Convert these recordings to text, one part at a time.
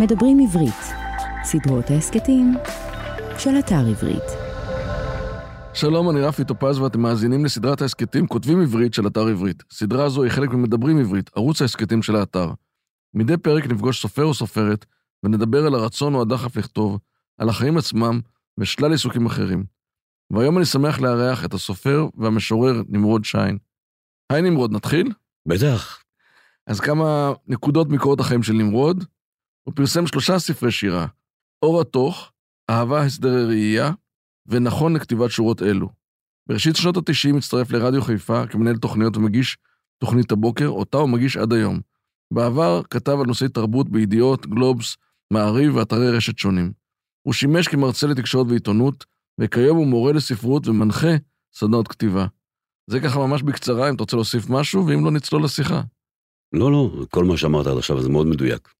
מדברים עברית, סדרות ההסכתים של אתר עברית. שלום, אני רפי טופז ואתם מאזינים לסדרת ההסכתים כותבים עברית של אתר עברית. סדרה זו היא חלק ממדברים עברית, ערוץ ההסכתים של האתר. מדי פרק נפגוש סופר או סופרת ונדבר על הרצון או הדחף לכתוב, על החיים עצמם ושלל עיסוקים אחרים. והיום אני שמח לארח את הסופר והמשורר נמרוד שיין. היי נמרוד, נתחיל? בטח. אז כמה נקודות מקורות החיים של נמרוד. הוא פרסם שלושה ספרי שירה, אור התוך, אהבה הסדרי ראייה, ונכון לכתיבת שורות אלו. בראשית שנות ה-90 הצטרף לרדיו חיפה כמנהל תוכניות ומגיש תוכנית הבוקר, אותה הוא מגיש עד היום. בעבר כתב על נושאי תרבות בידיעות, גלובס, מעריב ואתרי רשת שונים. הוא שימש כמרצה לתקשורת ועיתונות, וכיום הוא מורה לספרות ומנחה סדנאות כתיבה. זה ככה ממש בקצרה, אם אתה רוצה להוסיף משהו, ואם לא, נצלול לשיחה. לא, לא, כל מה שאמרת עד עכשיו זה מאוד מדויק.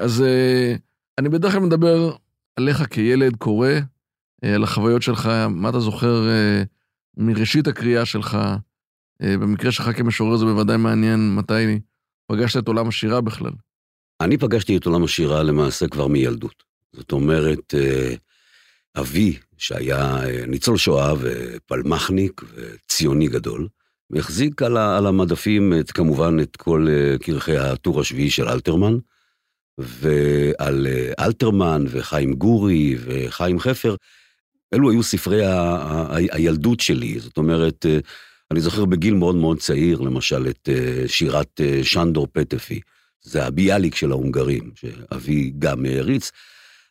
אז uh, אני בדרך כלל מדבר עליך כילד קורא, uh, על החוויות שלך, מה אתה זוכר uh, מראשית הקריאה שלך. במקרה שלך כמשורר זה בוודאי מעניין מתי פגשת את עולם השירה בכלל. אני פגשתי את עולם השירה למעשה כבר מילדות. זאת אומרת, אבי, שהיה ניצול שואה ופלמחניק וציוני גדול, והחזיק על, המדפים את, כמובן את כל כרכי הטור השביעי של אלתרמן, ועל אה, אלתרמן וחיים גורי וחיים חפר, אלו היו ספרי ה- ה- ה- הילדות שלי, זאת אומרת, אה, אני זוכר בגיל מאוד מאוד צעיר, למשל את אה, שירת שנדור פטפי, זה הביאליק של ההונגרים, שאבי גם העריץ,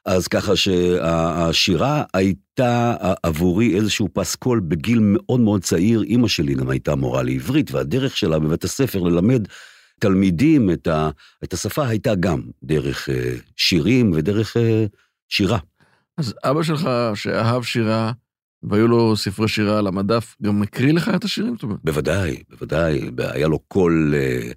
אז ככה שהשירה הייתה עבורי איזשהו פסקול בגיל מאוד מאוד צעיר, אימא שלי גם הייתה מורה לעברית, והדרך שלה בבית הספר ללמד תלמידים את, ה, את השפה הייתה גם דרך אה, שירים ודרך אה, שירה. אז אבא שלך, שאהב שירה, והיו לו ספרי שירה על המדף, גם הקריא לך את השירים? בוודאי, בוודאי. היה לו קול אה,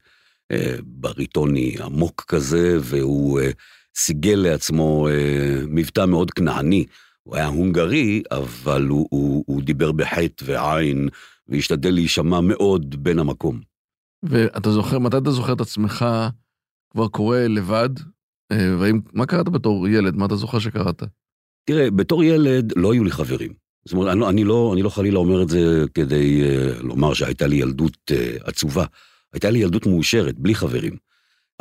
אה, בריטוני עמוק כזה, והוא אה, סיגל לעצמו אה, מבטא מאוד כנעני. הוא היה הונגרי, אבל הוא, הוא, הוא דיבר בחטא ועין, והשתדל להישמע מאוד בין המקום. ואתה זוכר, מתי אתה זוכר את עצמך כבר קורא לבד? אה, והאם, מה קראת בתור ילד? מה אתה זוכר שקראת? תראה, בתור ילד לא היו לי חברים. זאת אומרת, אני אני לא, אני לא חלילה אומר את זה כדי uh, לומר שהייתה לי ילדות uh, עצובה. הייתה לי ילדות מאושרת, בלי חברים.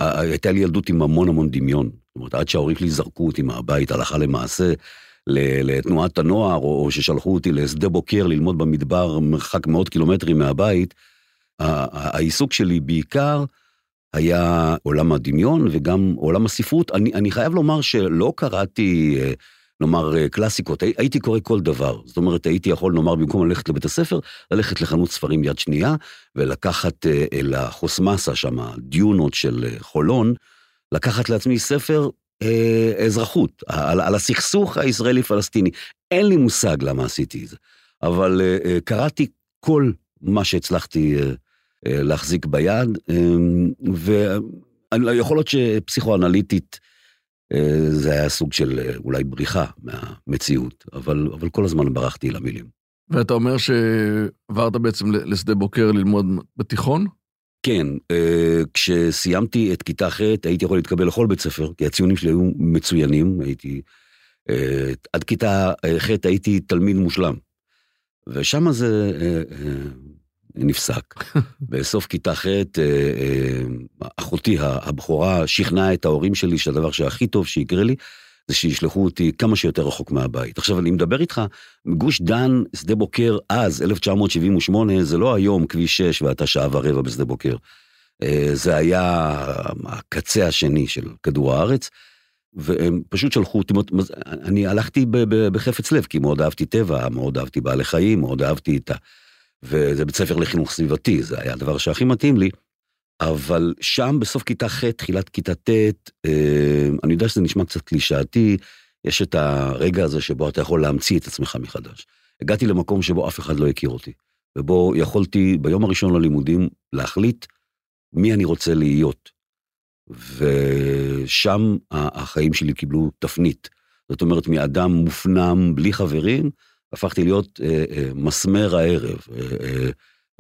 Uh, הייתה לי ילדות עם המון המון דמיון. זאת אומרת, עד שההורים שלי זרקו אותי מהבית הלכה למעשה לתנועת הנוער, או, או ששלחו אותי לשדה בוקר ללמוד במדבר מרחק מאות קילומטרים מהבית, העיסוק שלי בעיקר היה עולם הדמיון וגם עולם הספרות. אני, אני חייב לומר שלא קראתי, אה, נאמר, אה, קלאסיקות, הייתי קורא כל דבר. זאת אומרת, הייתי יכול, נאמר, במקום ללכת לבית הספר, ללכת לחנות ספרים יד שנייה, ולקחת אל החוסמסה שם, דיונות של אה, חולון, לקחת לעצמי ספר אה, אזרחות, על, על הסכסוך הישראלי-פלסטיני. אין לי מושג למה עשיתי את זה, אבל אה, קראתי כל מה שהצלחתי אה, אה, להחזיק ביד, אמ, ויכול להיות שפסיכואנליטית אה, זה היה סוג של אולי בריחה מהמציאות, אבל, אבל כל הזמן ברחתי למילים. ואתה אומר שעברת בעצם לשדה בוקר ללמוד בתיכון? כן, כשסיימתי את כיתה ח' הייתי יכול להתקבל לכל בית ספר, כי הציונים שלי היו מצוינים, הייתי... עד כיתה ח' הייתי תלמיד מושלם. ושם זה נפסק. בסוף כיתה ח', אה, אה, אחותי הבכורה שכנעה את ההורים שלי שהדבר שהכי טוב שיקרה לי, זה שישלחו אותי כמה שיותר רחוק מהבית. עכשיו, אני מדבר איתך, גוש דן, שדה בוקר, אז, 1978, זה לא היום כביש 6 ואתה שעה ורבע בשדה בוקר. אה, זה היה הקצה השני של כדור הארץ, והם פשוט שלחו אותי, אני הלכתי בחפץ לב, כי מאוד אהבתי טבע, מאוד אהבתי בעלי חיים, מאוד אהבתי את ה... וזה בית ספר לחינוך סביבתי, זה היה הדבר שהכי מתאים לי. אבל שם בסוף כיתה ח', תחילת כיתה ט', אה, אני יודע שזה נשמע קצת קלישאתי, יש את הרגע הזה שבו אתה יכול להמציא את עצמך מחדש. הגעתי למקום שבו אף אחד לא הכיר אותי, ובו יכולתי ביום הראשון ללימודים להחליט מי אני רוצה להיות. ושם החיים שלי קיבלו תפנית. זאת אומרת, מאדם מופנם, בלי חברים, הפכתי להיות אה, אה, מסמר הערב, אה, אה,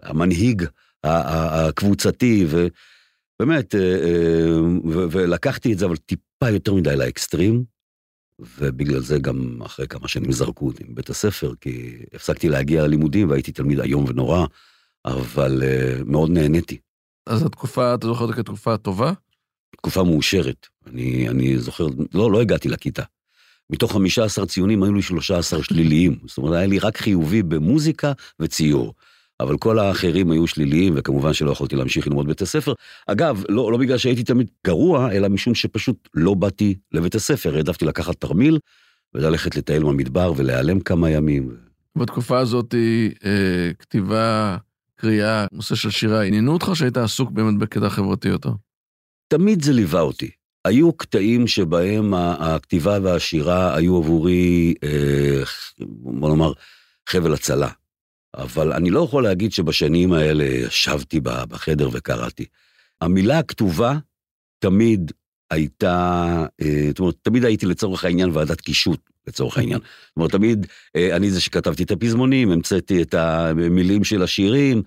המנהיג הקבוצתי, ו, באמת, ולקחתי את זה, אבל טיפה יותר מדי לאקסטרים, ובגלל זה גם אחרי כמה שנים זרקו אותי מבית הספר, כי הפסקתי להגיע ללימודים והייתי תלמיד איום ונורא, אבל מאוד נהניתי. אז התקופה, אתה זוכר אותה כתקופה טובה? תקופה מאושרת. אני, אני זוכר, לא, לא הגעתי לכיתה. מתוך 15 ציונים היו לי 13 שליליים. זאת אומרת, היה לי רק חיובי במוזיקה וציור. אבל כל האחרים היו שליליים, וכמובן שלא יכולתי להמשיך ללמוד בית הספר. אגב, לא, לא בגלל שהייתי תמיד גרוע, אלא משום שפשוט לא באתי לבית הספר. העדפתי לקחת תרמיל וללכת לטייל במדבר ולהיעלם כמה ימים. בתקופה הזאת, אה, כתיבה, קריאה, נושא של שירה, עניינו אותך שהיית עסוק באמת בקטע חברתי יותר? תמיד זה ליווה אותי. היו קטעים שבהם הכתיבה והשירה היו עבורי, אה, בוא נאמר, חבל הצלה. אבל אני לא יכול להגיד שבשנים האלה ישבתי בחדר וקראתי. המילה הכתובה תמיד הייתה, אה, זאת אומרת, תמיד הייתי לצורך העניין ועדת קישוט, לצורך העניין. זאת אומרת, תמיד אה, אני זה שכתבתי את הפזמונים, המצאתי את המילים של השירים,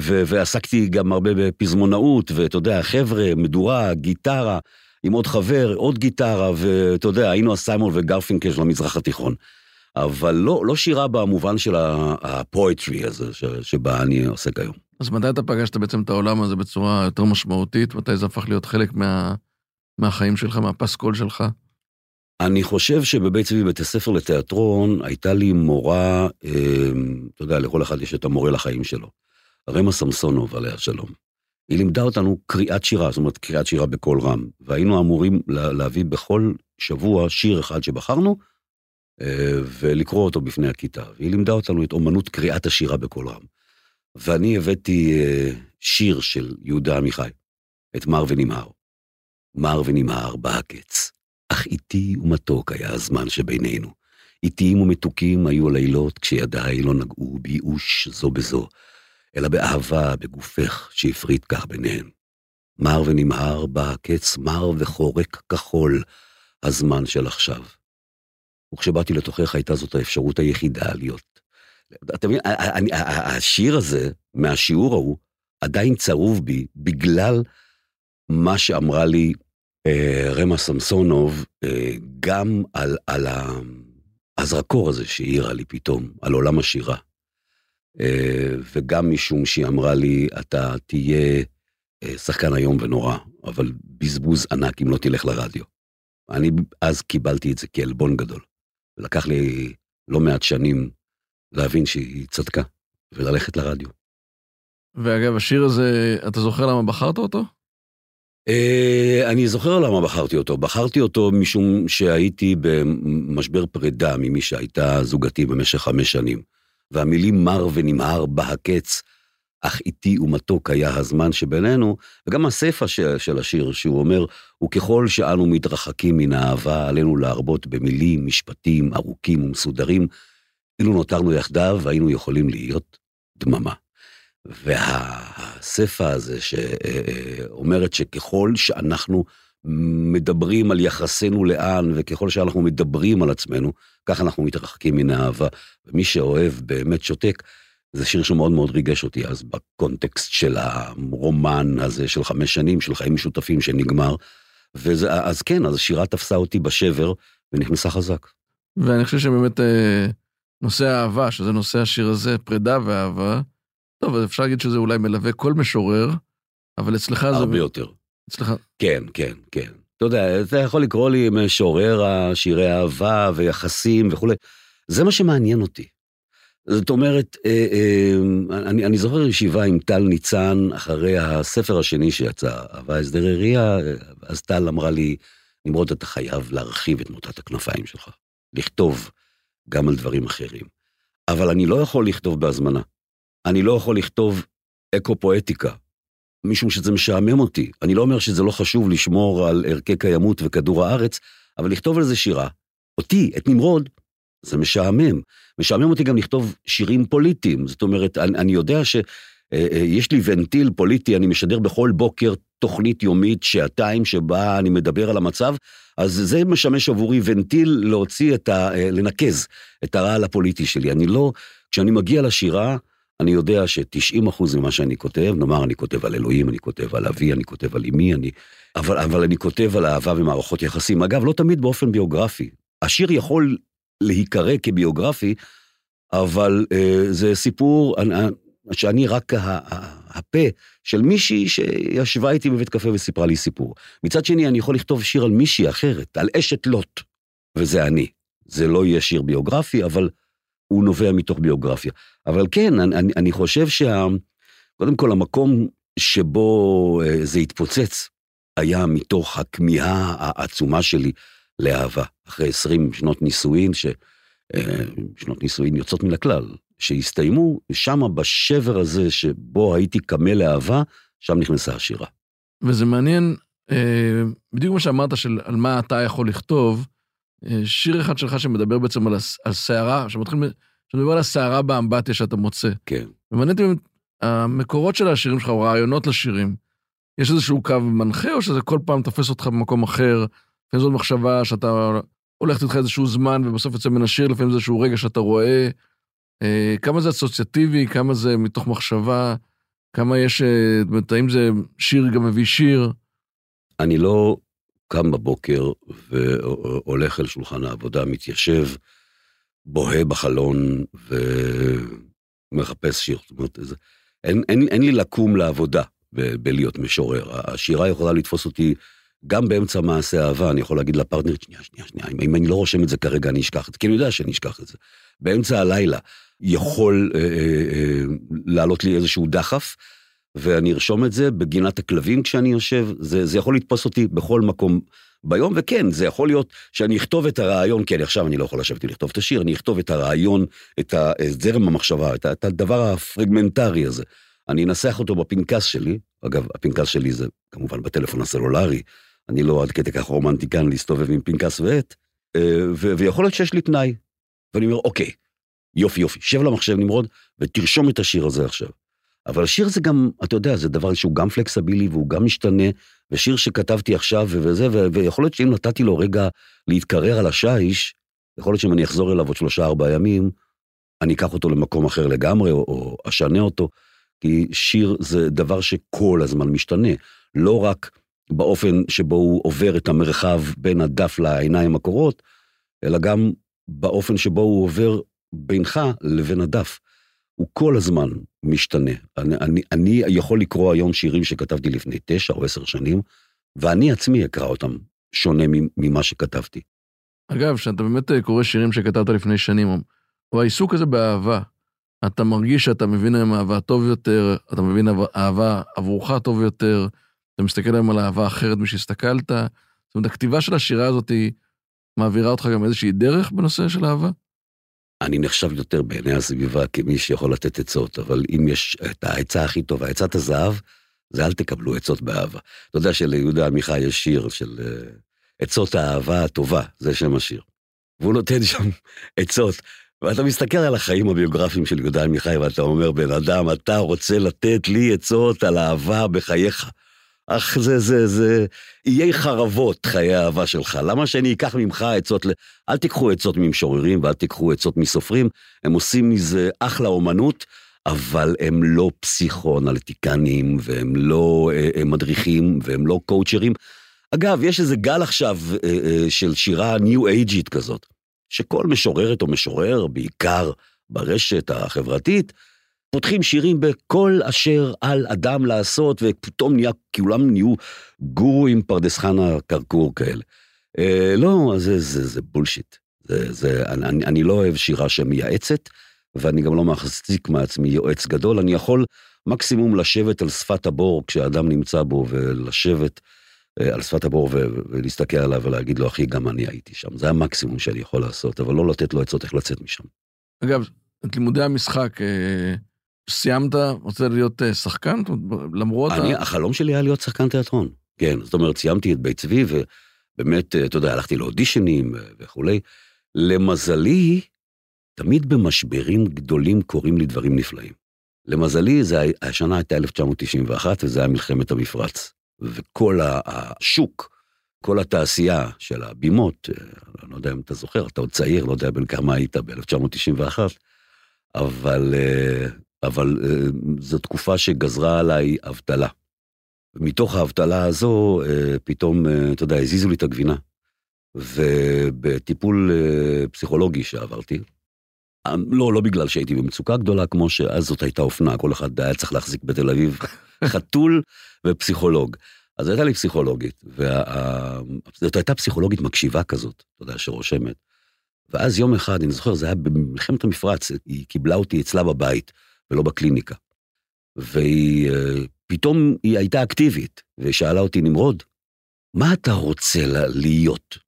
ועסקתי גם הרבה בפזמונאות, ואתה יודע, חבר'ה, מדורה, גיטרה, עם עוד חבר, עוד גיטרה, ואתה יודע, היינו הסיימון וגרפינקל של המזרח התיכון. אבל לא, לא שירה במובן של הפואטרי הזה, שבה אני עוסק היום. אז מתי אתה פגשת בעצם את העולם הזה בצורה יותר משמעותית? מתי זה הפך להיות חלק מה, מהחיים שלך, מהפסקול שלך? אני חושב שבבית צבי, בית הספר לתיאטרון, הייתה לי מורה, אה, אתה יודע, לכל אחד יש את המורה לחיים שלו. רמה סמסונוב, עליה שלום. היא לימדה אותנו קריאת שירה, זאת אומרת, קריאת שירה בקול רם, והיינו אמורים להביא בכל שבוע שיר אחד שבחרנו, אה, ולקרוא אותו בפני הכיתה. והיא לימדה אותנו את אומנות קריאת השירה בקול רם. ואני הבאתי אה, שיר של יהודה עמיחי, את מר ונמהר. מר ונמהר בא הקץ, אך איטי ומתוק היה הזמן שבינינו. איטיים ומתוקים היו הלילות כשידיי לא נגעו בייאוש זו בזו, אלא באהבה בגופך שהפריד כך ביניהם. מר ונמהר בא הקץ מר וחורק כחול, הזמן של עכשיו. וכשבאתי לתוכך הייתה זאת האפשרות היחידה להיות. אתה מבין, השיר הזה, מהשיעור ההוא, עדיין צרוב בי בגלל מה שאמרה לי אה, רמה סמסונוב, אה, גם על, על הזרקור הזה שהאירה לי פתאום, על עולם השירה. אה, וגם משום שהיא אמרה לי, אתה תהיה אה, שחקן איום ונורא, אבל בזבוז ענק אם לא תלך לרדיו. אני אז קיבלתי את זה כעלבון גדול. לקח לי לא מעט שנים להבין שהיא צדקה, וללכת לרדיו. ואגב, השיר הזה, אתה זוכר למה בחרת אותו? Uh, אני זוכר למה בחרתי אותו. בחרתי אותו משום שהייתי במשבר פרידה ממי שהייתה זוגתי במשך חמש שנים. והמילים מר ונמהר בה הקץ, אך איטי ומתוק היה הזמן שבינינו, וגם הסיפה של, של השיר, שהוא אומר, וככל שאנו מתרחקים מן האהבה, עלינו להרבות במילים, משפטים ארוכים ומסודרים, אילו נותרנו יחדיו, היינו יכולים להיות דממה. והסיפה הזה שאומרת שככל שאנחנו מדברים על יחסנו לאן, וככל שאנחנו מדברים על עצמנו, כך אנחנו מתרחקים מן האהבה. ומי שאוהב באמת שותק. זה שיר שמאוד מאוד ריגש אותי אז בקונטקסט של הרומן הזה של חמש שנים, של חיים משותפים שנגמר. וזה, אז כן, אז השירה תפסה אותי בשבר ונכנסה חזק. ואני חושב שבאמת אה, נושא האהבה, שזה נושא השיר הזה, פרידה ואהבה, טוב, אפשר להגיד שזה אולי מלווה כל משורר, אבל אצלך הרבה זה... הרבה יותר. אצלך... כן, כן, כן. אתה יודע, אתה יכול לקרוא לי משורר השירי אהבה ויחסים וכולי. זה מה שמעניין אותי. זאת אומרת, אה, אה, אני, אני זוכר ישיבה עם טל ניצן אחרי הספר השני שיצא, אהבה הסדרי ראייה, אז טל אמרה לי, נמרוד, אתה חייב להרחיב את מוטת הכנפיים שלך, לכתוב גם על דברים אחרים. אבל אני לא יכול לכתוב בהזמנה. אני לא יכול לכתוב אקו-פואטיקה, משום שזה משעמם אותי. אני לא אומר שזה לא חשוב לשמור על ערכי קיימות וכדור הארץ, אבל לכתוב על זה שירה, אותי, את נמרוד, זה משעמם. משעמם אותי גם לכתוב שירים פוליטיים. זאת אומרת, אני, אני יודע שיש אה, אה, לי ונטיל פוליטי, אני משדר בכל בוקר תוכנית יומית, שעתיים, שבה אני מדבר על המצב, אז זה משמש עבורי ונטיל להוציא את ה... אה, לנקז את הרעל הפוליטי שלי. אני לא... כשאני מגיע לשירה, אני יודע ש-90% ממה שאני כותב, נאמר אני כותב על אלוהים, אני כותב על אבי, אני כותב על אמי, אני... אבל, אבל אני כותב על אהבה ומערכות יחסים. אגב, לא תמיד באופן ביוגרפי. השיר יכול להיקרא כביוגרפי, אבל אה, זה סיפור אני, שאני רק הפה של מישהי שישבה איתי בבית קפה וסיפרה לי סיפור. מצד שני, אני יכול לכתוב שיר על מישהי אחרת, על אשת לוט, וזה אני. זה לא יהיה שיר ביוגרפי, אבל הוא נובע מתוך ביוגרפיה. אבל כן, אני, אני חושב שה... קודם כל, המקום שבו אה, זה התפוצץ היה מתוך הכמיהה העצומה שלי לאהבה. אחרי 20 שנות נישואין, ש... אה, שנות נישואין יוצאות מן הכלל, שהסתיימו, שם בשבר הזה שבו הייתי קמה לאהבה, שם נכנסה השירה. וזה מעניין, אה, בדיוק מה שאמרת, של על מה אתה יכול לכתוב, שיר אחד שלך שמדבר בעצם על הסערה, שמתחיל, שמדבר על הסערה באמבטיה שאתה מוצא. כן. ומעניין אותי המקורות של השירים שלך, או רעיונות לשירים, יש איזשהו קו מנחה, או שזה כל פעם תופס אותך במקום אחר, לפעמים זאת מחשבה שאתה הולכת איתך איזשהו זמן, ובסוף יוצא מן השיר, לפעמים זה איזשהו רגע שאתה רואה. אה, כמה זה אסוציאטיבי, כמה זה מתוך מחשבה, כמה יש, אה, זאת אומרת, האם זה שיר גם מביא שיר? אני לא קם בבוקר והולך אל שולחן העבודה, מתיישב, בוהה בחלון ומחפש שיר. זאת אומרת, זה, אין, אין, אין לי לקום לעבודה ב- בלהיות משורר. השירה יכולה לתפוס אותי גם באמצע מעשה אהבה, אני יכול להגיד לפרטנרית, שנייה, שנייה, שנייה, אם, אם אני לא רושם את זה כרגע, אני אשכח את זה, כי אני יודע שאני אשכח את זה. באמצע הלילה יכול אה, אה, אה, לעלות לי איזשהו דחף, ואני ארשום את זה בגינת הכלבים כשאני יושב, זה, זה יכול לתפוס אותי בכל מקום ביום, וכן, זה יכול להיות שאני אכתוב את הרעיון, כי אני עכשיו אני לא יכול לשבת ולכתוב את השיר, אני אכתוב את הרעיון, את זרם המחשבה, את, את הדבר הפרגמנטרי הזה. אני אנסח אותו בפנקס שלי, אגב, הפנקס שלי זה כמובן בטלפון הסלולרי, אני לא עד כדי כך רומנטיקן להסתובב עם פנקס ועט, אה, ויכול להיות שיש לי תנאי. ואני אומר, אוקיי, יופי יופי, שב למחשב נמרוד ותרשום את השיר הזה עכשיו. אבל השיר זה גם, אתה יודע, זה דבר שהוא גם פלקסבילי והוא גם משתנה, ושיר שכתבתי עכשיו וזה, ויכול להיות שאם נתתי לו רגע להתקרר על השיש, יכול להיות שאם אני אחזור אליו עוד שלושה ארבעה ימים, אני אקח אותו למקום אחר לגמרי, או, או אשנה אותו, כי שיר זה דבר שכל הזמן משתנה, לא רק באופן שבו הוא עובר את המרחב בין הדף לעיניים הקורות, אלא גם באופן שבו הוא עובר בינך לבין הדף. הוא כל הזמן משתנה. אני, אני, אני יכול לקרוא היום שירים שכתבתי לפני תשע או עשר שנים, ואני עצמי אקרא אותם שונה ממה שכתבתי. אגב, כשאתה באמת אה, קורא שירים שכתבת לפני שנים, או העיסוק הזה באהבה, אתה מרגיש שאתה מבין היום אהבה טוב יותר, אתה מבין אהבה עבורך טוב יותר, אתה מסתכל היום על אהבה אחרת משהסתכלת. זאת אומרת, הכתיבה של השירה הזאת היא מעבירה אותך גם איזושהי דרך בנושא של אהבה? אני נחשב יותר בעיני הסביבה כמי שיכול לתת עצות, אבל אם יש את העצה הכי טובה, עצת הזהב, זה אל תקבלו עצות באהבה. אתה יודע שליהודה עמיחי יש שיר של uh, עצות האהבה הטובה, זה שם השיר. והוא נותן שם עצות, ואתה מסתכל על החיים הביוגרפיים של יהודה עמיחי ואתה אומר, בן אדם, אתה רוצה לתת לי עצות על אהבה בחייך. אך זה, זה, זה, איי חרבות חיי האהבה שלך. למה שאני אקח ממך עצות, ל... אל תיקחו עצות ממשוררים ואל תיקחו עצות מסופרים, הם עושים מזה אחלה אומנות, אבל הם לא פסיכואנליטיקנים, והם לא אה, אה, מדריכים, והם לא קואוצ'רים. אגב, יש איזה גל עכשיו אה, של שירה ניו אייג'ית כזאת, שכל משוררת או משורר, בעיקר ברשת החברתית, פותחים שירים בכל אשר על אדם לעשות, ופתאום נהיה, כולם נהיו גורואים פרדס חנה כרכור כאלה. אה, לא, זה, זה, זה בולשיט. זה, זה, אני, אני לא אוהב שירה שמייעצת, ואני גם לא מחזיק מעצמי יועץ גדול. אני יכול מקסימום לשבת על שפת הבור כשאדם נמצא בו, ולשבת אה, על שפת הבור ולהסתכל עליו ולהגיד לו, אחי, גם אני הייתי שם. זה המקסימום שאני יכול לעשות, אבל לא לתת לו עצות איך לצאת משם. אגב, את לימודי המשחק, אה, סיימת, רוצה להיות אה, שחקן? למרות... אני, ה... החלום שלי היה להיות שחקן תיאטרון. כן, זאת אומרת, סיימתי את בית צבי, ובאמת, אה, אתה יודע, הלכתי לאודישנים אה, וכולי. למזלי, תמיד במשברים גדולים קורים לי דברים נפלאים. למזלי, זה, השנה הייתה 1991, וזה היה מלחמת המפרץ. וכל השוק, כל התעשייה של הבימות, אני לא יודע אם אתה זוכר, אתה עוד צעיר, לא יודע בין כמה היית ב-1991, אבל אבל אה, זו תקופה שגזרה עליי אבטלה. מתוך האבטלה הזו, אה, פתאום, אה, אתה יודע, הזיזו לי את הגבינה. ובטיפול פסיכולוגי שעברתי, אה, לא, לא בגלל שהייתי במצוקה גדולה, כמו שאז זאת הייתה אופנה, כל אחד היה צריך להחזיק בתל אביב חתול ופסיכולוג. אז הייתה לי פסיכולוגית, וזאת הייתה פסיכולוגית מקשיבה כזאת, אתה יודע, שרושמת. ואז יום אחד, אני זוכר, זה היה במלחמת המפרץ, היא קיבלה אותי אצלה בבית, ולא בקליניקה. והיא, אה, פתאום היא הייתה אקטיבית, ושאלה אותי, נמרוד, מה אתה רוצה להיות?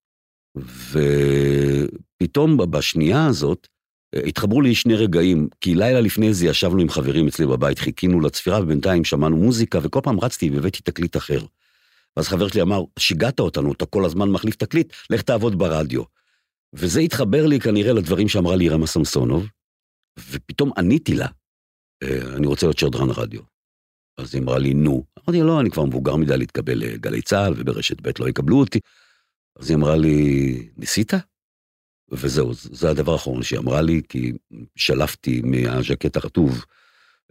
ופתאום בשנייה הזאת, אה, התחברו לי שני רגעים, כי לילה לפני זה ישבנו עם חברים אצלי בבית, חיכינו לצפירה, ובינתיים שמענו מוזיקה, וכל פעם רצתי והבאתי תקליט אחר. ואז חבר שלי אמר, שיגעת אותנו, אתה כל הזמן מחליף תקליט, לך תעבוד ברדיו. וזה התחבר לי כנראה לדברים שאמרה לי רמה סמסונוב, ופתאום עניתי לה, אני רוצה להיות שדרן רדיו. אז היא אמרה לי, נו. אמרתי, לא, אני כבר מבוגר מדי להתקבל לגלי צה"ל, וברשת ב' לא יקבלו אותי. אז היא אמרה לי, ניסית? וזהו, זה הדבר האחרון שהיא אמרה לי, כי שלפתי מהז'קט הכתוב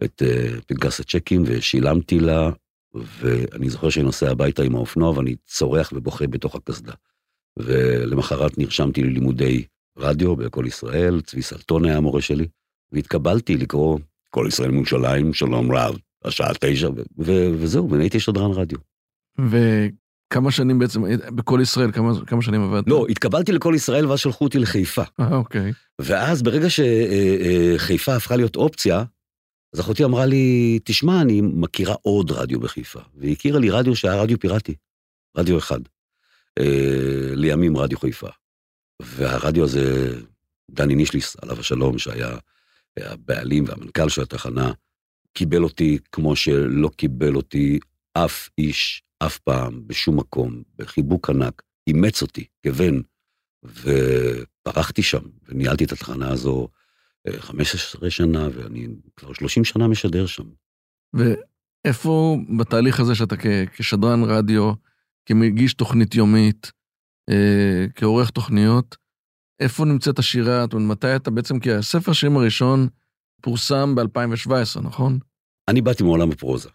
את uh, פנקס הצ'קים ושילמתי לה, ואני זוכר שאני נוסע הביתה עם האופנוע ואני צורח ובוכה בתוך הקסדה. ולמחרת נרשמתי ללימודי רדיו ב"קול ישראל", צבי סלטון היה המורה שלי, והתקבלתי לקרוא "קול ישראל מירושלים, שלום רב", השעה תשע, וזהו, ונהייתי שדרן רדיו. כמה שנים בעצם, בכל ישראל, כמה, כמה שנים עבדת? לא, התקבלתי לכל ישראל ואז שלחו אותי לחיפה. אה, אוקיי. ואז ברגע שחיפה הפכה להיות אופציה, אז אחותי אמרה לי, תשמע, אני מכירה עוד רדיו בחיפה. והיא הכירה לי רדיו שהיה רדיו פיראטי, רדיו אחד. אה, לימים רדיו חיפה. והרדיו הזה, דני נישליס, עליו השלום, שהיה הבעלים והמנכ"ל של התחנה, קיבל אותי כמו שלא קיבל אותי אף איש אף פעם, בשום מקום, בחיבוק ענק, אימץ אותי כבן, ופרחתי שם, וניהלתי את התחנה הזו 15 אה, שנה, ואני כבר 30 שנה משדר שם. ואיפה בתהליך הזה שאתה כשדרן רדיו, כמגיש תוכנית יומית, אה, כעורך תוכניות, איפה נמצאת השירה? זאת אומרת, מתי אתה בעצם, כי הספר שירים הראשון פורסם ב-2017, נכון? אני באתי מעולם הפרוזה.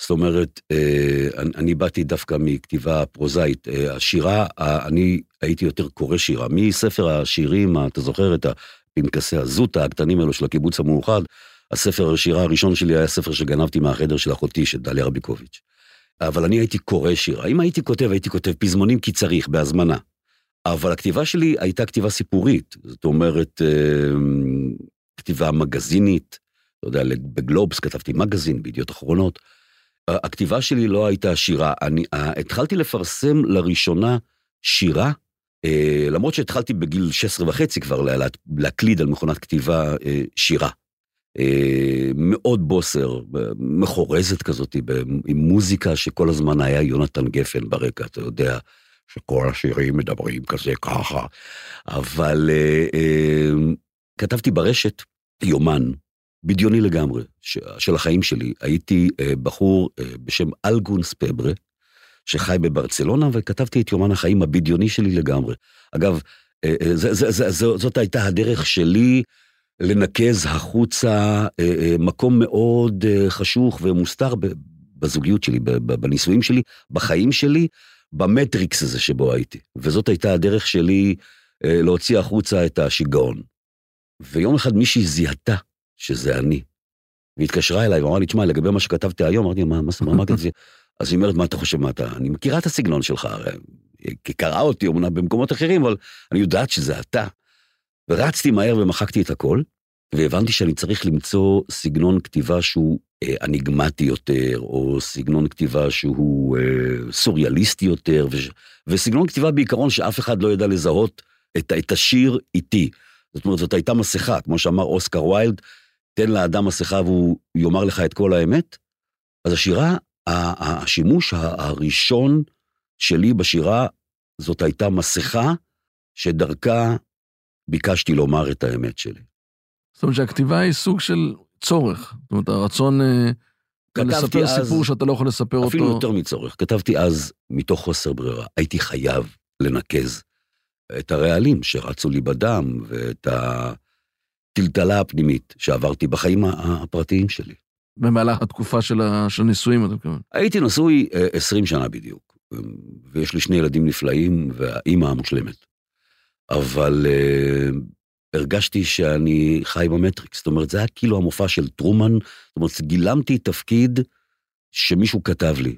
זאת אומרת, אה, אני באתי דווקא מכתיבה פרוזאית. אה, השירה, אני הייתי יותר קורא שירה. מספר השירים, אתה זוכר את הפנקסי הזוטה הקטנים האלו של הקיבוץ המאוחד, הספר השירה הראשון שלי היה ספר שגנבתי מהחדר של אחותי, של דליה רביקוביץ'. אבל אני הייתי קורא שירה. אם הייתי כותב, הייתי כותב פזמונים כי צריך, בהזמנה. אבל הכתיבה שלי הייתה כתיבה סיפורית. זאת אומרת, אה, כתיבה מגזינית. אתה יודע, בגלובס כתבתי מגזין, בידיעות אחרונות. הכתיבה שלי לא הייתה שירה, אני uh, התחלתי לפרסם לראשונה שירה, uh, למרות שהתחלתי בגיל 16 וחצי כבר לה, להקליד על מכונת כתיבה שירה. מאוד בוסר, מחורזת כזאת, עם מוזיקה שכל הזמן היה יונתן גפן ברקע, אתה יודע, שכל השירים מדברים כזה ככה, אבל uh, uh, כתבתי ברשת יומן בדיוני לגמרי, של החיים שלי. הייתי אה, בחור אה, בשם אלגונס פברה, שחי בברצלונה, וכתבתי את יומן החיים הבדיוני שלי לגמרי. אגב, אה, זה, זה, זה, זה, זאת הייתה הדרך שלי לנקז החוצה מקום מאוד חשוך ומוסתר בזוגיות שלי, בנישואים שלי, בחיים שלי, במטריקס הזה שבו הייתי. וזאת הייתה הדרך שלי להוציא החוצה את השיגעון. ויום אחד מישהי זיהתה שזה אני. והיא התקשרה אליי ואמרה לי, תשמע, לגבי מה שכתבתי היום, אמרתי, מה, מה, מה את זה? אז היא אומרת, מה אתה חושב, מה אתה, אני מכירה את הסגנון שלך, הרי היא קראה אותי אומנם במקומות אחרים, אבל אני יודעת שזה אתה. ורצתי מהר ומחקתי את הכל, והבנתי שאני צריך למצוא סגנון כתיבה שהוא אה, אניגמטי יותר, או סגנון כתיבה שהוא אה, סוריאליסטי יותר, וסגנון כתיבה בעיקרון שאף אחד לא ידע לזהות את השיר איתי. זאת אומרת, זאת הייתה מסכה, כמו שאמר אוסקר ויילד, תן לאדם מסכה והוא יאמר לך את כל האמת. אז השירה, השימוש הראשון שלי בשירה, זאת הייתה מסכה שדרכה ביקשתי לומר את האמת שלי. זאת אומרת שהכתיבה היא סוג של צורך. זאת אומרת, הרצון אה, לספר אז, סיפור שאתה לא יכול לספר אפילו אותו. אפילו יותר מצורך. כתבתי אז מתוך חוסר ברירה. הייתי חייב לנקז את הרעלים שרצו לי בדם, ואת. הטלטלה הפנימית שעברתי בחיים הפרטיים שלי. במהלך התקופה של הנישואים, אתה מתכוון. הייתי נשוי 20 שנה בדיוק, ויש לי שני ילדים נפלאים והאימא המושלמת. אבל uh, הרגשתי שאני חי במטריקס, זאת אומרת, זה היה כאילו המופע של טרומן, זאת אומרת, גילמתי תפקיד שמישהו כתב לי,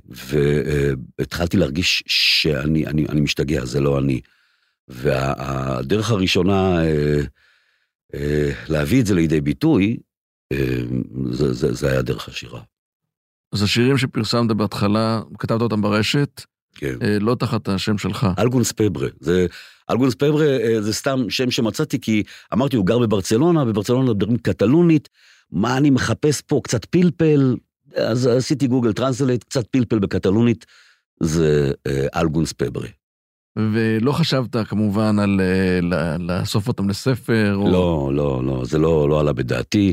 והתחלתי להרגיש שאני אני, אני משתגע, זה לא אני. והדרך הראשונה uh, uh, להביא את זה לידי ביטוי, uh, זה, זה, זה היה דרך השירה. אז השירים שפרסמת בהתחלה, כתבת אותם ברשת, כן. לא תחת השם שלך. אלגונס פברה, זה אלגונס פברה זה סתם שם שמצאתי, כי אמרתי, הוא גר בברצלונה, בברצלונה מדברים קטלונית, מה אני מחפש פה, קצת פלפל, אז עשיתי Google Translate, קצת פלפל בקטלונית, זה אלגונס פברה. ולא חשבת כמובן על לאסוף אותם לספר? או... לא, לא, לא, זה לא, לא עלה בדעתי.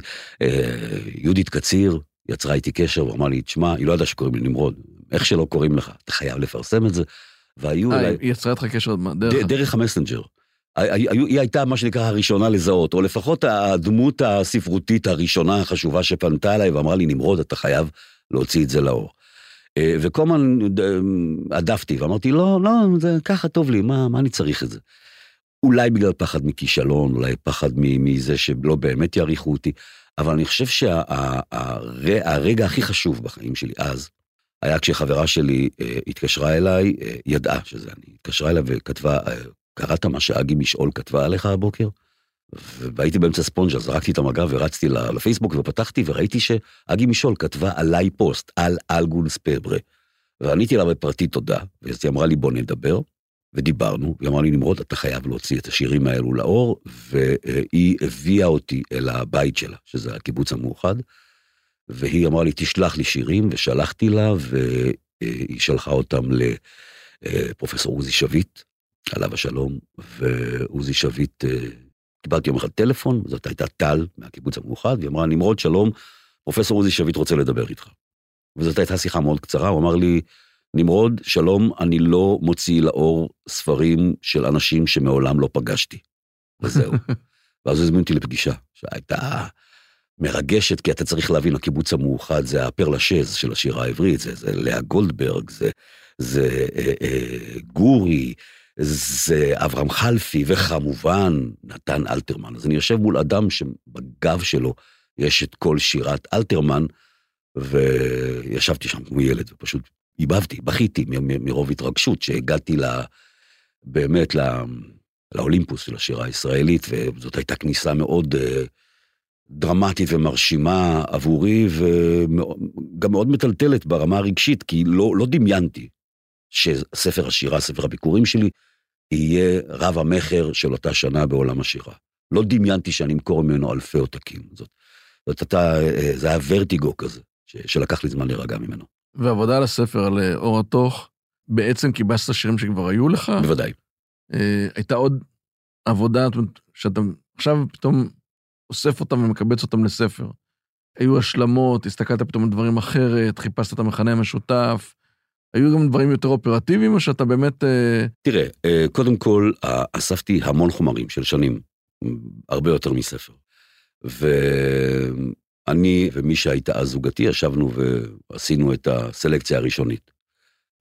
יהודית קציר יצרה איתי קשר ואמרה לי, תשמע, היא לא ידעה שקוראים לי נמרוד, איך שלא קוראים לך, אתה חייב לפרסם את זה. והיו אולי... היא יצרה איתך קשר דרך... דרך המסנג'ר. היא הייתה מה שנקרא הראשונה לזהות, או לפחות הדמות הספרותית הראשונה החשובה שפנתה אליי ואמרה לי, נמרוד, אתה חייב להוציא את זה לאור. אה, וכל הזמן אה, הדפתי ואמרתי, לא, לא, זה ככה טוב לי, מה, מה אני צריך את זה? אולי בגלל פחד מכישלון, אולי פחד מזה שלא באמת יעריכו אותי, אבל אני חושב שהרגע הכי חשוב בחיים שלי אז, היה כשחברה שלי אה, התקשרה אליי, אה, ידעה שזה אני, התקשרה אליי וכתבה, אה, קראת מה שאגי משעול כתבה עליך הבוקר? והייתי באמצע ספונג'ה, זרקתי את המגע ורצתי לפייסבוק ופתחתי וראיתי שאגי משעול כתבה עליי פוסט, על אלגונס פברה. ועניתי לה בפרטי תודה, ואז היא אמרה לי בוא נדבר, ודיברנו, היא אמרה לי נמרוד אתה חייב להוציא את השירים האלו לאור, והיא הביאה אותי אל הבית שלה, שזה הקיבוץ המאוחד. והיא אמרה לי, תשלח לי שירים, ושלחתי לה, והיא שלחה אותם לפרופסור עוזי שביט, עליו השלום, ועוזי שביט, קיבלתי יום אחד טלפון, זאת הייתה טל מהקיבוץ המאוחד, והיא אמרה, נמרוד, שלום, פרופסור עוזי שביט רוצה לדבר איתך. וזאת הייתה שיחה מאוד קצרה, הוא אמר לי, נמרוד, שלום, אני לא מוציא לאור ספרים של אנשים שמעולם לא פגשתי. וזהו. ואז הזמין אותי לפגישה, שהייתה מרגשת, כי אתה צריך להבין, הקיבוץ המאוחד זה הפרלשז של השירה העברית, זה, זה לאה גולדברג, זה, זה אה, אה, גורי, זה אברהם חלפי, וכמובן נתן אלתרמן. אז אני יושב מול אדם שבגב שלו יש את כל שירת אלתרמן, וישבתי שם כמו ילד, ופשוט איבבתי, בכיתי מרוב התרגשות שהגעתי לה, באמת לה, לאולימפוס של השירה הישראלית, וזאת הייתה כניסה מאוד... Uh, דרמטית ומרשימה עבורי, וגם מאוד מטלטלת ברמה הרגשית, כי לא, לא דמיינתי שספר השירה, ספר הביקורים שלי, יהיה רב המכר של אותה שנה בעולם השירה. לא דמיינתי שאני אמכור ממנו אלפי עותקים. זאת, זאת הייתה, זה היה ורטיגו כזה, שלקח לי זמן להירגע ממנו. ועבודה על הספר, על אה, אור התוך, בעצם קיבצת שירים שכבר היו לך? בוודאי. אה, הייתה עוד עבודה, שאתה עכשיו פתאום אוסף אותם ומקבץ אותם לספר. היו השלמות, הסתכלת פתאום על דברים אחרת, חיפשת את המכנה המשותף. היו גם דברים יותר אופרטיביים, או שאתה באמת... אה, תראה, אה, קודם כל, אספתי המון חומרים של שנים, הרבה יותר מספר. ואני ומי שהייתה אז זוגתי, ישבנו ועשינו את הסלקציה הראשונית.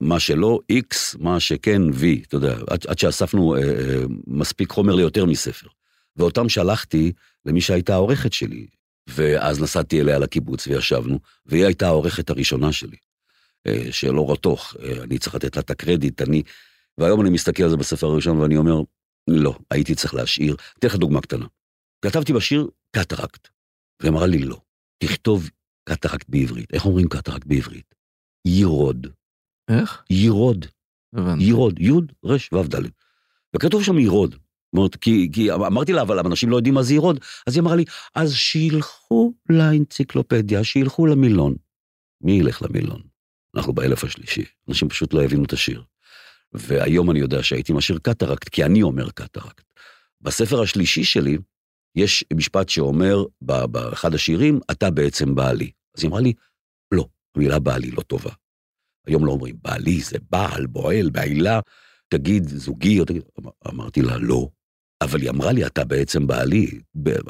מה שלא, X, מה שכן, V, אתה יודע, עד, עד שאספנו אה, אה, מספיק חומר ליותר מספר. ואותם שלחתי למי שהייתה העורכת שלי. ואז נסעתי אליה לקיבוץ וישבנו, והיא הייתה העורכת הראשונה שלי, אה, של אור התוך, אה, אני צריך לתת לה את הקרדיט, אני... והיום אני מסתכל על זה בספר הראשון ואני אומר, לא, הייתי צריך להשאיר. אתן לך דוגמה קטנה. כתבתי בשיר קטרקט, והיא אמרה לי, לא, תכתוב קטרקט בעברית. איך אומרים קטרקט בעברית? יירוד. איך? יירוד. הבנתי. יירוד, י' ר' ו' ד'. וכתוב שם יירוד. אומרת, כי, כי אמרתי לה, אבל אנשים לא יודעים מה זה יירוד. אז היא אמרה לי, אז שילכו לאנציקלופדיה, שילכו למילון. מי ילך למילון? אנחנו באלף השלישי, אנשים פשוט לא הבינו את השיר. והיום אני יודע שהייתי משאיר קטרקט, כי אני אומר קטרקט. בספר השלישי שלי, יש משפט שאומר, באחד השירים, אתה בעצם בעלי. אז היא אמרה לי, לא, המילה בעלי לא טובה. היום לא אומרים בעלי, זה בעל, בועל, בעילה, תגיד זוגי, או תגיד, אמרתי לה, לא, אבל היא אמרה לי, אתה בעצם בעלי.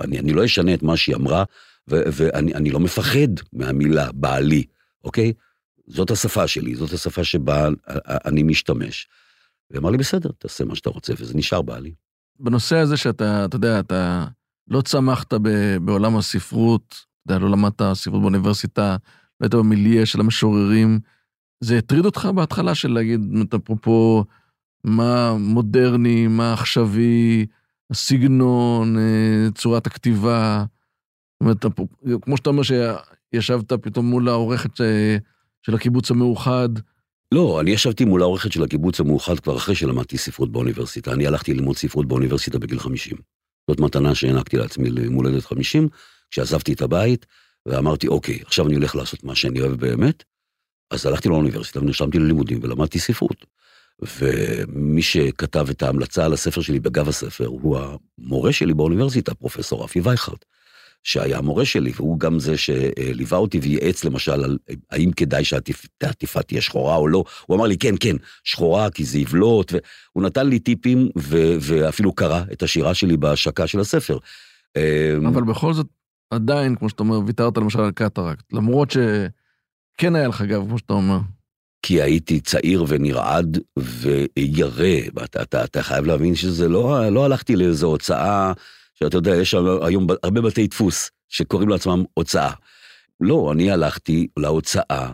אני, אני לא אשנה את מה שהיא אמרה, ו- ואני אני לא מפחד מהמילה בעלי, אוקיי? זאת השפה שלי, זאת השפה שבה אני משתמש. והיא אמרה לי, בסדר, תעשה מה שאתה רוצה, וזה נשאר בעלי. בנושא הזה שאתה, אתה יודע, אתה לא צמחת ב, בעולם הספרות, אתה יודע, לא למדת ספרות באוניברסיטה, לא היית במיליה של המשוררים, זה הטריד אותך בהתחלה של להגיד, אפרופו, מה מודרני, מה עכשווי, הסגנון, אה, צורת הכתיבה. זאת אומרת, כמו שאתה אומר שישבת פתאום מול העורכת אה, של הקיבוץ המאוחד. לא, אני ישבתי מול העורכת של הקיבוץ המאוחד כבר אחרי שלמדתי ספרות באוניברסיטה. אני הלכתי ללמוד ספרות באוניברסיטה בגיל 50. זאת מתנה שהענקתי לעצמי למולדת 50, כשעזבתי את הבית, ואמרתי, אוקיי, עכשיו אני הולך לעשות מה שאני אוהב באמת. אז הלכתי לאוניברסיטה ונרשמתי ללימודים ולמדתי ספרות. ומי שכתב את ההמלצה על הספר שלי בגב הספר הוא המורה שלי באוניברסיטה, פרופסור רפי וייכרד, שהיה המורה שלי, והוא גם זה שליווה אותי וייעץ למשל על האם כדאי שהעטיפה תהיה שחורה או לא. הוא אמר לי, כן, כן, שחורה, כי זה יבלוט, והוא נתן לי טיפים ו- ואפילו קרא את השירה שלי בהשקה של הספר. אמ, אבל בכל זאת, עדיין, כמו שאתה אומר, ויתרת למשל על קטרקט, למרות שכן היה לך גב, כמו שאתה אומר. כי הייתי צעיר ונרעד וירא, ואתה אתה, אתה חייב להבין שזה לא, לא הלכתי לאיזו הוצאה, שאתה יודע, יש היום הרבה בתי דפוס שקוראים לעצמם הוצאה. לא, אני הלכתי להוצאה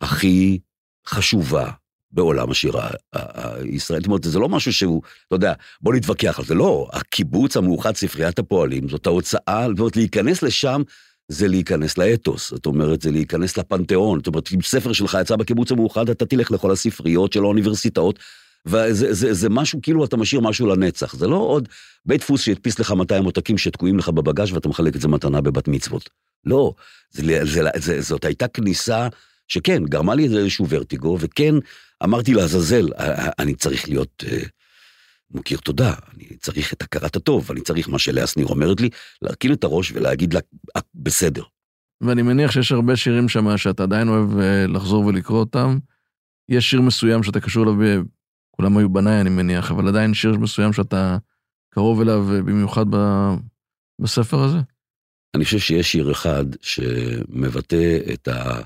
הכי חשובה בעולם השירה הישראלית. זאת אומרת, זה לא משהו שהוא, אתה יודע, בוא נתווכח על זה. לא, הקיבוץ המאוחד ספריית הפועלים, זאת ההוצאה, זאת אומרת, להיכנס לשם זה להיכנס לאתוס, זאת אומרת, זה להיכנס לפנתיאון, זאת אומרת, אם ספר שלך יצא בקיבוץ המאוחד, אתה תלך לכל הספריות של האוניברסיטאות, וזה זה, זה משהו, כאילו אתה משאיר משהו לנצח, זה לא עוד בית דפוס שהדפיס לך 200 עותקים שתקועים לך בבגאז' ואתה מחלק את זה מתנה בבת מצוות. לא, זה, זה, זה, זאת הייתה כניסה שכן, גרמה לי איזשהו ורטיגו, וכן, אמרתי לעזאזל, אני צריך להיות... Uh, מכיר תודה, אני צריך את הכרת הטוב, אני צריך מה שלאה שניר אומרת לי, להרכין את הראש ולהגיד לה, בסדר. ואני מניח שיש הרבה שירים שם שאתה עדיין אוהב אה, לחזור ולקרוא אותם. יש שיר מסוים שאתה קשור אליו, כולם היו בניי אני מניח, אבל עדיין שיר מסוים שאתה קרוב אליו במיוחד ב... בספר הזה? אני חושב שיש שיר אחד שמבטא את ה...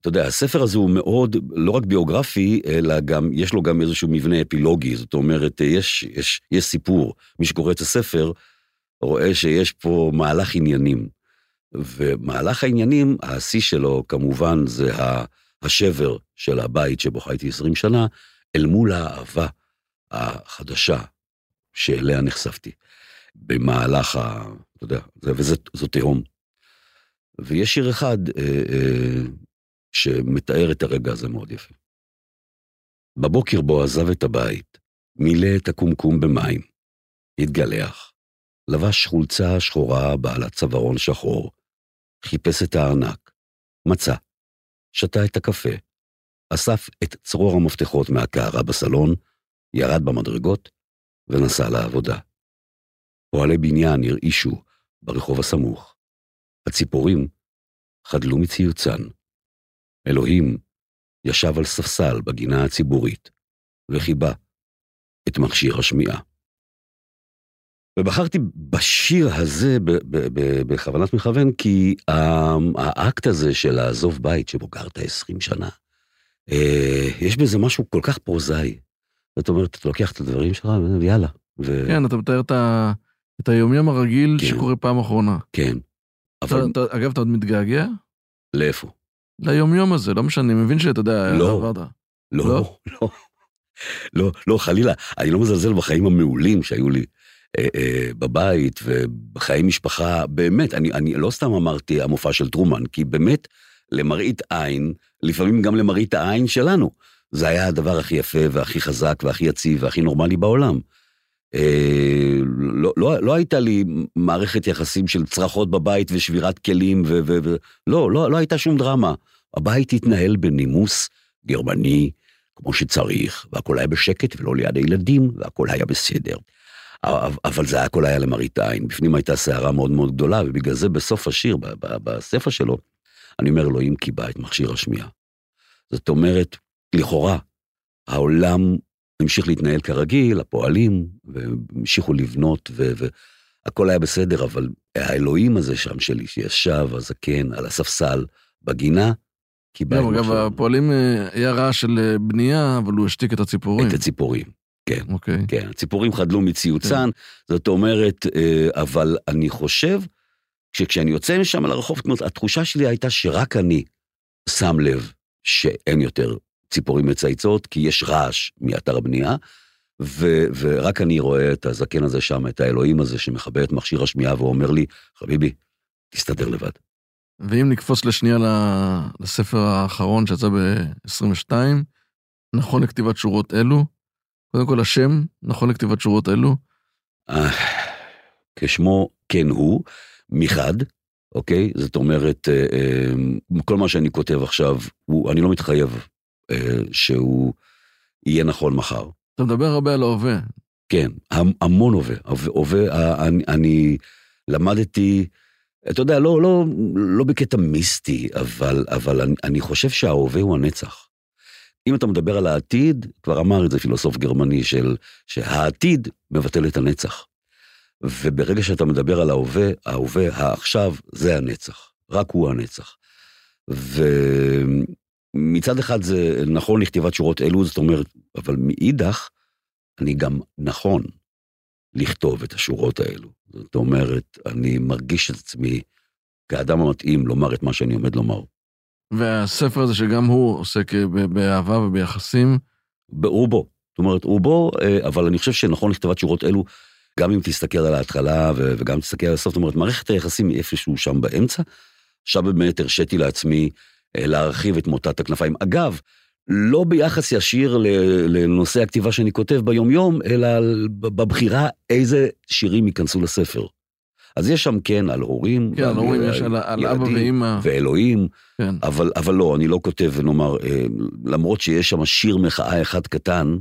אתה יודע, הספר הזה הוא מאוד, לא רק ביוגרפי, אלא גם, יש לו גם איזשהו מבנה אפילוגי, זאת אומרת, יש, יש, יש סיפור. מי שקורא את הספר רואה שיש פה מהלך עניינים. ומהלך העניינים, השיא שלו כמובן זה השבר של הבית שבו חייתי 20 שנה, אל מול האהבה החדשה שאליה נחשפתי. במהלך ה... אתה יודע, וזו תהום. ויש שיר אחד, אה, אה, שמתאר את הרגע הזה מאוד יפה. בבוקר בו עזב את הבית, מילא את הקומקום במים, התגלח, לבש חולצה שחורה בעלת צווארון שחור, חיפש את הארנק, מצא, שתה את הקפה, אסף את צרור המפתחות מהקערה בסלון, ירד במדרגות ונסע לעבודה. פועלי בניין הרעישו ברחוב הסמוך. הציפורים חדלו מציוצן. אלוהים ישב על ספסל בגינה הציבורית וחיבה את מכשיר השמיעה. ובחרתי בשיר הזה בכוונת מכוון, כי האקט הזה של לעזוב בית שבו גרת 20 שנה, יש בזה משהו כל כך פרוזאי. זאת אומרת, אתה לוקח את הדברים שלך ויאללה. ו... כן, אתה מתאר את היומיום הרגיל כן. שקורה פעם אחרונה. כן. אבל... אתה, אגב, אתה עוד מתגעגע? לאיפה? ליומיום הזה, לא משנה, אני מבין שאתה יודע, לא, עברת. לא, לא, לא, לא, לא, חלילה, אני לא מזלזל בחיים המעולים שהיו לי אה, אה, בבית ובחיי משפחה, באמת, אני, אני לא סתם אמרתי המופע של טרומן, כי באמת, למראית עין, לפעמים גם למראית העין שלנו, זה היה הדבר הכי יפה והכי חזק והכי יציב והכי נורמלי בעולם. אה, לא, לא, לא הייתה לי מערכת יחסים של צרחות בבית ושבירת כלים, ו, ו, ו, לא, לא, לא הייתה שום דרמה. הבית התנהל בנימוס גרמני, כמו שצריך, והכל היה בשקט ולא ליד הילדים, והכל היה בסדר. אבל זה הכל היה למראית עין, בפנים הייתה סערה מאוד מאוד גדולה, ובגלל זה בסוף השיר, בספר שלו, אני אומר, אלוהים קיבע את מכשיר השמיעה. זאת אומרת, לכאורה, העולם המשיך להתנהל כרגיל, הפועלים, והמשיכו לבנות, והכל היה בסדר, אבל האלוהים הזה שם שלי, שישב, הזקן, על הספסל, בגינה, קיבלנו גם, אגב, הפועלים אה, היה רעש של אה, בנייה, אבל הוא השתיק את הציפורים. את הציפורים, כן. אוקיי. כן, הציפורים חדלו מציוצן, כן. זאת אומרת, אה, אבל אני חושב שכשאני יוצא משם לרחוב, אומרת, התחושה שלי הייתה שרק אני שם לב שאין יותר ציפורים מצייצות, כי יש רעש מאתר הבנייה, ו- ורק אני רואה את הזקן הזה שם, את האלוהים הזה שמכבה את מכשיר השמיעה ואומר לי, חביבי, תסתדר לבד. ואם נקפוץ לשנייה לספר האחרון שיצא ב-22, נכון לכתיבת שורות אלו, קודם כל השם, נכון לכתיבת שורות אלו. אה, כשמו כן הוא, מחד, אוקיי? זאת אומרת, אה, אה, כל מה שאני כותב עכשיו, הוא, אני לא מתחייב שהוא יהיה נכון מחר. אתה מדבר הרבה על ההווה. כן, המון הווה. הווה, אני, אני למדתי, אתה יודע, לא, לא, לא בקטע מיסטי, אבל, אבל אני, אני חושב שההווה הוא הנצח. אם אתה מדבר על העתיד, כבר אמר את זה פילוסוף גרמני של שהעתיד מבטל את הנצח. וברגע שאתה מדבר על ההווה, ההווה, העכשיו, זה הנצח. רק הוא הנצח. ומצד אחד זה נכון לכתיבת שורות אלו, זאת אומרת, אבל מאידך, אני גם נכון לכתוב את השורות האלו. זאת אומרת, אני מרגיש את עצמי כאדם המתאים לומר את מה שאני עומד לומר. והספר הזה שגם הוא עוסק באהבה וביחסים? ברובו. זאת אומרת, רובו, אה, אבל אני חושב שנכון לכתיבת שורות אלו, גם אם תסתכל על ההתחלה וגם תסתכל על הסוף, זאת אומרת, מערכת היחסים היא איפשהו שם באמצע. עכשיו באמת הרשיתי לעצמי אה, להרחיב את מוטת הכנפיים. אגב, לא ביחס ישיר לנושא הכתיבה שאני כותב ביומיום, אלא בבחירה איזה שירים ייכנסו לספר. אז יש שם כן על הורים, כן, על הורים יש על, על אבא ואימא. ואלוהים, כן. אבל, אבל לא, אני לא כותב, נאמר, אה, למרות שיש שם שיר מחאה אחד קטן,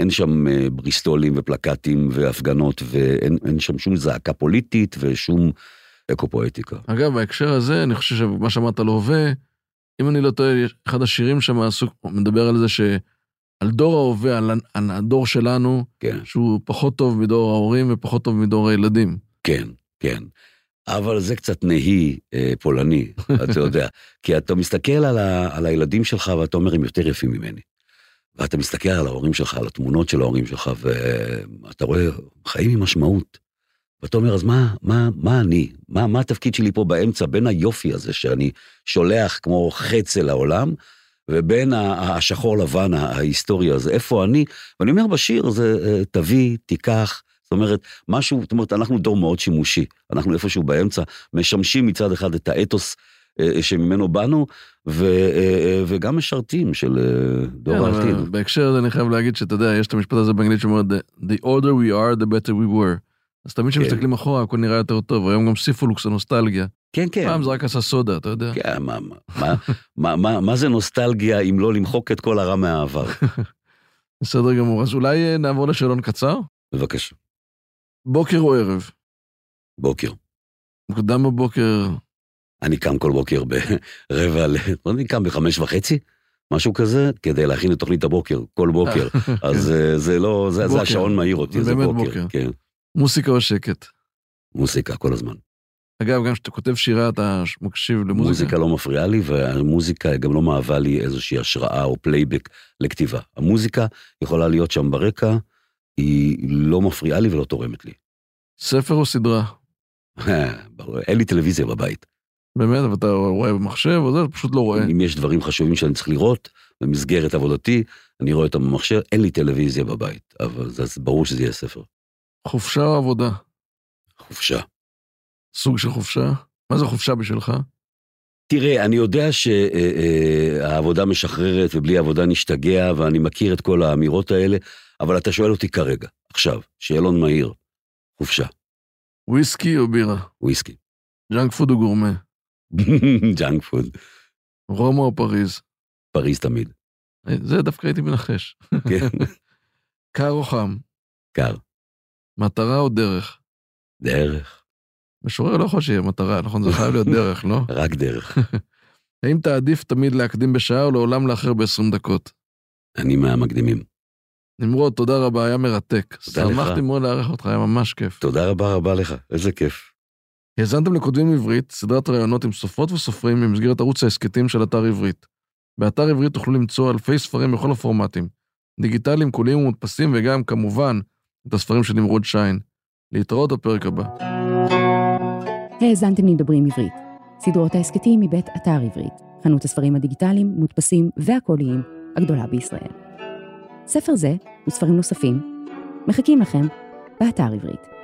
אין שם אה, בריסטולים ופלקטים והפגנות, ואין שם שום זעקה פוליטית ושום אקו-פואטיקה. אגב, בהקשר הזה, אני חושב שמה שאמרת על הווה, אם אני לא טועה, אחד השירים שם עסוק, מדבר על זה שעל דור ההווה, על, על הדור שלנו, כן. שהוא פחות טוב מדור ההורים ופחות טוב מדור הילדים. כן, כן. אבל זה קצת נהי אה, פולני, אתה יודע. כי אתה מסתכל על, ה, על הילדים שלך ואתה אומר, הם יותר יפים ממני. ואתה מסתכל על ההורים שלך, על התמונות של ההורים שלך, ואתה רואה חיים עם משמעות. ואתה אומר, אז מה, מה, מה אני? מה, מה התפקיד שלי פה באמצע, בין היופי הזה שאני שולח כמו חץ אל העולם, ובין השחור לבן ההיסטורי הזה, איפה אני? ואני אומר בשיר, זה אה, תביא, תיקח, זאת אומרת, משהו, זאת אומרת, אנחנו דור מאוד שימושי, אנחנו איפשהו באמצע, משמשים מצד אחד את האתוס אה, שממנו באנו, ו, אה, וגם משרתים של דור כן, העתיד. בהקשר הזה אני חייב להגיד שאתה יודע, יש את המשפט הזה באנגלית שאומר, the older we are, the better we were. אז תמיד כן. כשמסתכלים אחורה, הכל נראה יותר טוב, היום גם סיפולוקס הנוסטלגיה. כן, כן. פעם זה רק עשה סודה, אתה יודע. כן, מה, מה, מה, מה, מה זה נוסטלגיה אם לא למחוק את כל הרע מהעבר? בסדר גמור, אז אולי אה, נעבור לשאלון קצר? בבקשה. בוקר או ערב? בוקר. מוקדם בבוקר? אני קם כל בוקר ברבע ל... אני קם בחמש וחצי, משהו כזה, כדי להכין את תוכנית הבוקר, כל בוקר. אז אה, זה לא, זה, זה השעון מעיר אותי, זה בוקר. בוקר. כן. מוסיקה או שקט? מוסיקה, כל הזמן. אגב, גם כשאתה כותב שירה אתה מקשיב למוזיקה? מוזיקה לא מפריעה לי, והמוזיקה גם לא מהווה לי איזושהי השראה או פלייבק לכתיבה. המוזיקה יכולה להיות שם ברקע, היא לא מפריעה לי ולא תורמת לי. ספר או סדרה? אין לי טלוויזיה בבית. באמת? אבל אתה רואה במחשב או זה? פשוט לא רואה. אם יש דברים חשובים שאני צריך לראות במסגרת עבודתי, אני רואה אותם במחשב, אין לי טלוויזיה בבית, אבל זה ברור שזה יהיה ספר. חופשה או עבודה? חופשה. סוג של חופשה? מה זה חופשה בשבילך? תראה, אני יודע שהעבודה משחררת ובלי עבודה נשתגע, ואני מכיר את כל האמירות האלה, אבל אתה שואל אותי כרגע, עכשיו, שאלון מהיר, חופשה. וויסקי או בירה? וויסקי. junk food או גורמה? junk food. רומא או פריז? פריז תמיד. זה דווקא הייתי מנחש. כן. קר או חם? קר. מטרה או דרך? דרך. משורר לא יכול שיהיה מטרה, נכון? זה חייב להיות דרך, לא? רק דרך. האם תעדיף תמיד להקדים בשעה או לעולם לאחר ב-20 דקות? אני מהמקדימים. נמרוד, תודה רבה, היה מרתק. תודה לך. שמחתי מאוד לארח אותך, היה ממש כיף. תודה רבה רבה לך, איזה כיף. האזנתם לכותבים עברית, סדרת ראיונות עם סופרות וסופרים במסגרת ערוץ ההסכתים של אתר עברית. באתר עברית תוכלו למצוא אלפי ספרים בכל הפורמטים, דיגיטליים, קוליים ומודפסים, וגם, כמובן, את הספרים של נמרוד שיין. להתראות בפרק הבא. האזנתם לדברים עברית. סדרות ההסכתים מבית אתר עברית, חנות הספרים הדיגיטליים, מודפסים והקוליים הגדולה בישראל. ספר זה וספרים נוספים מחכים לכם באתר עברית.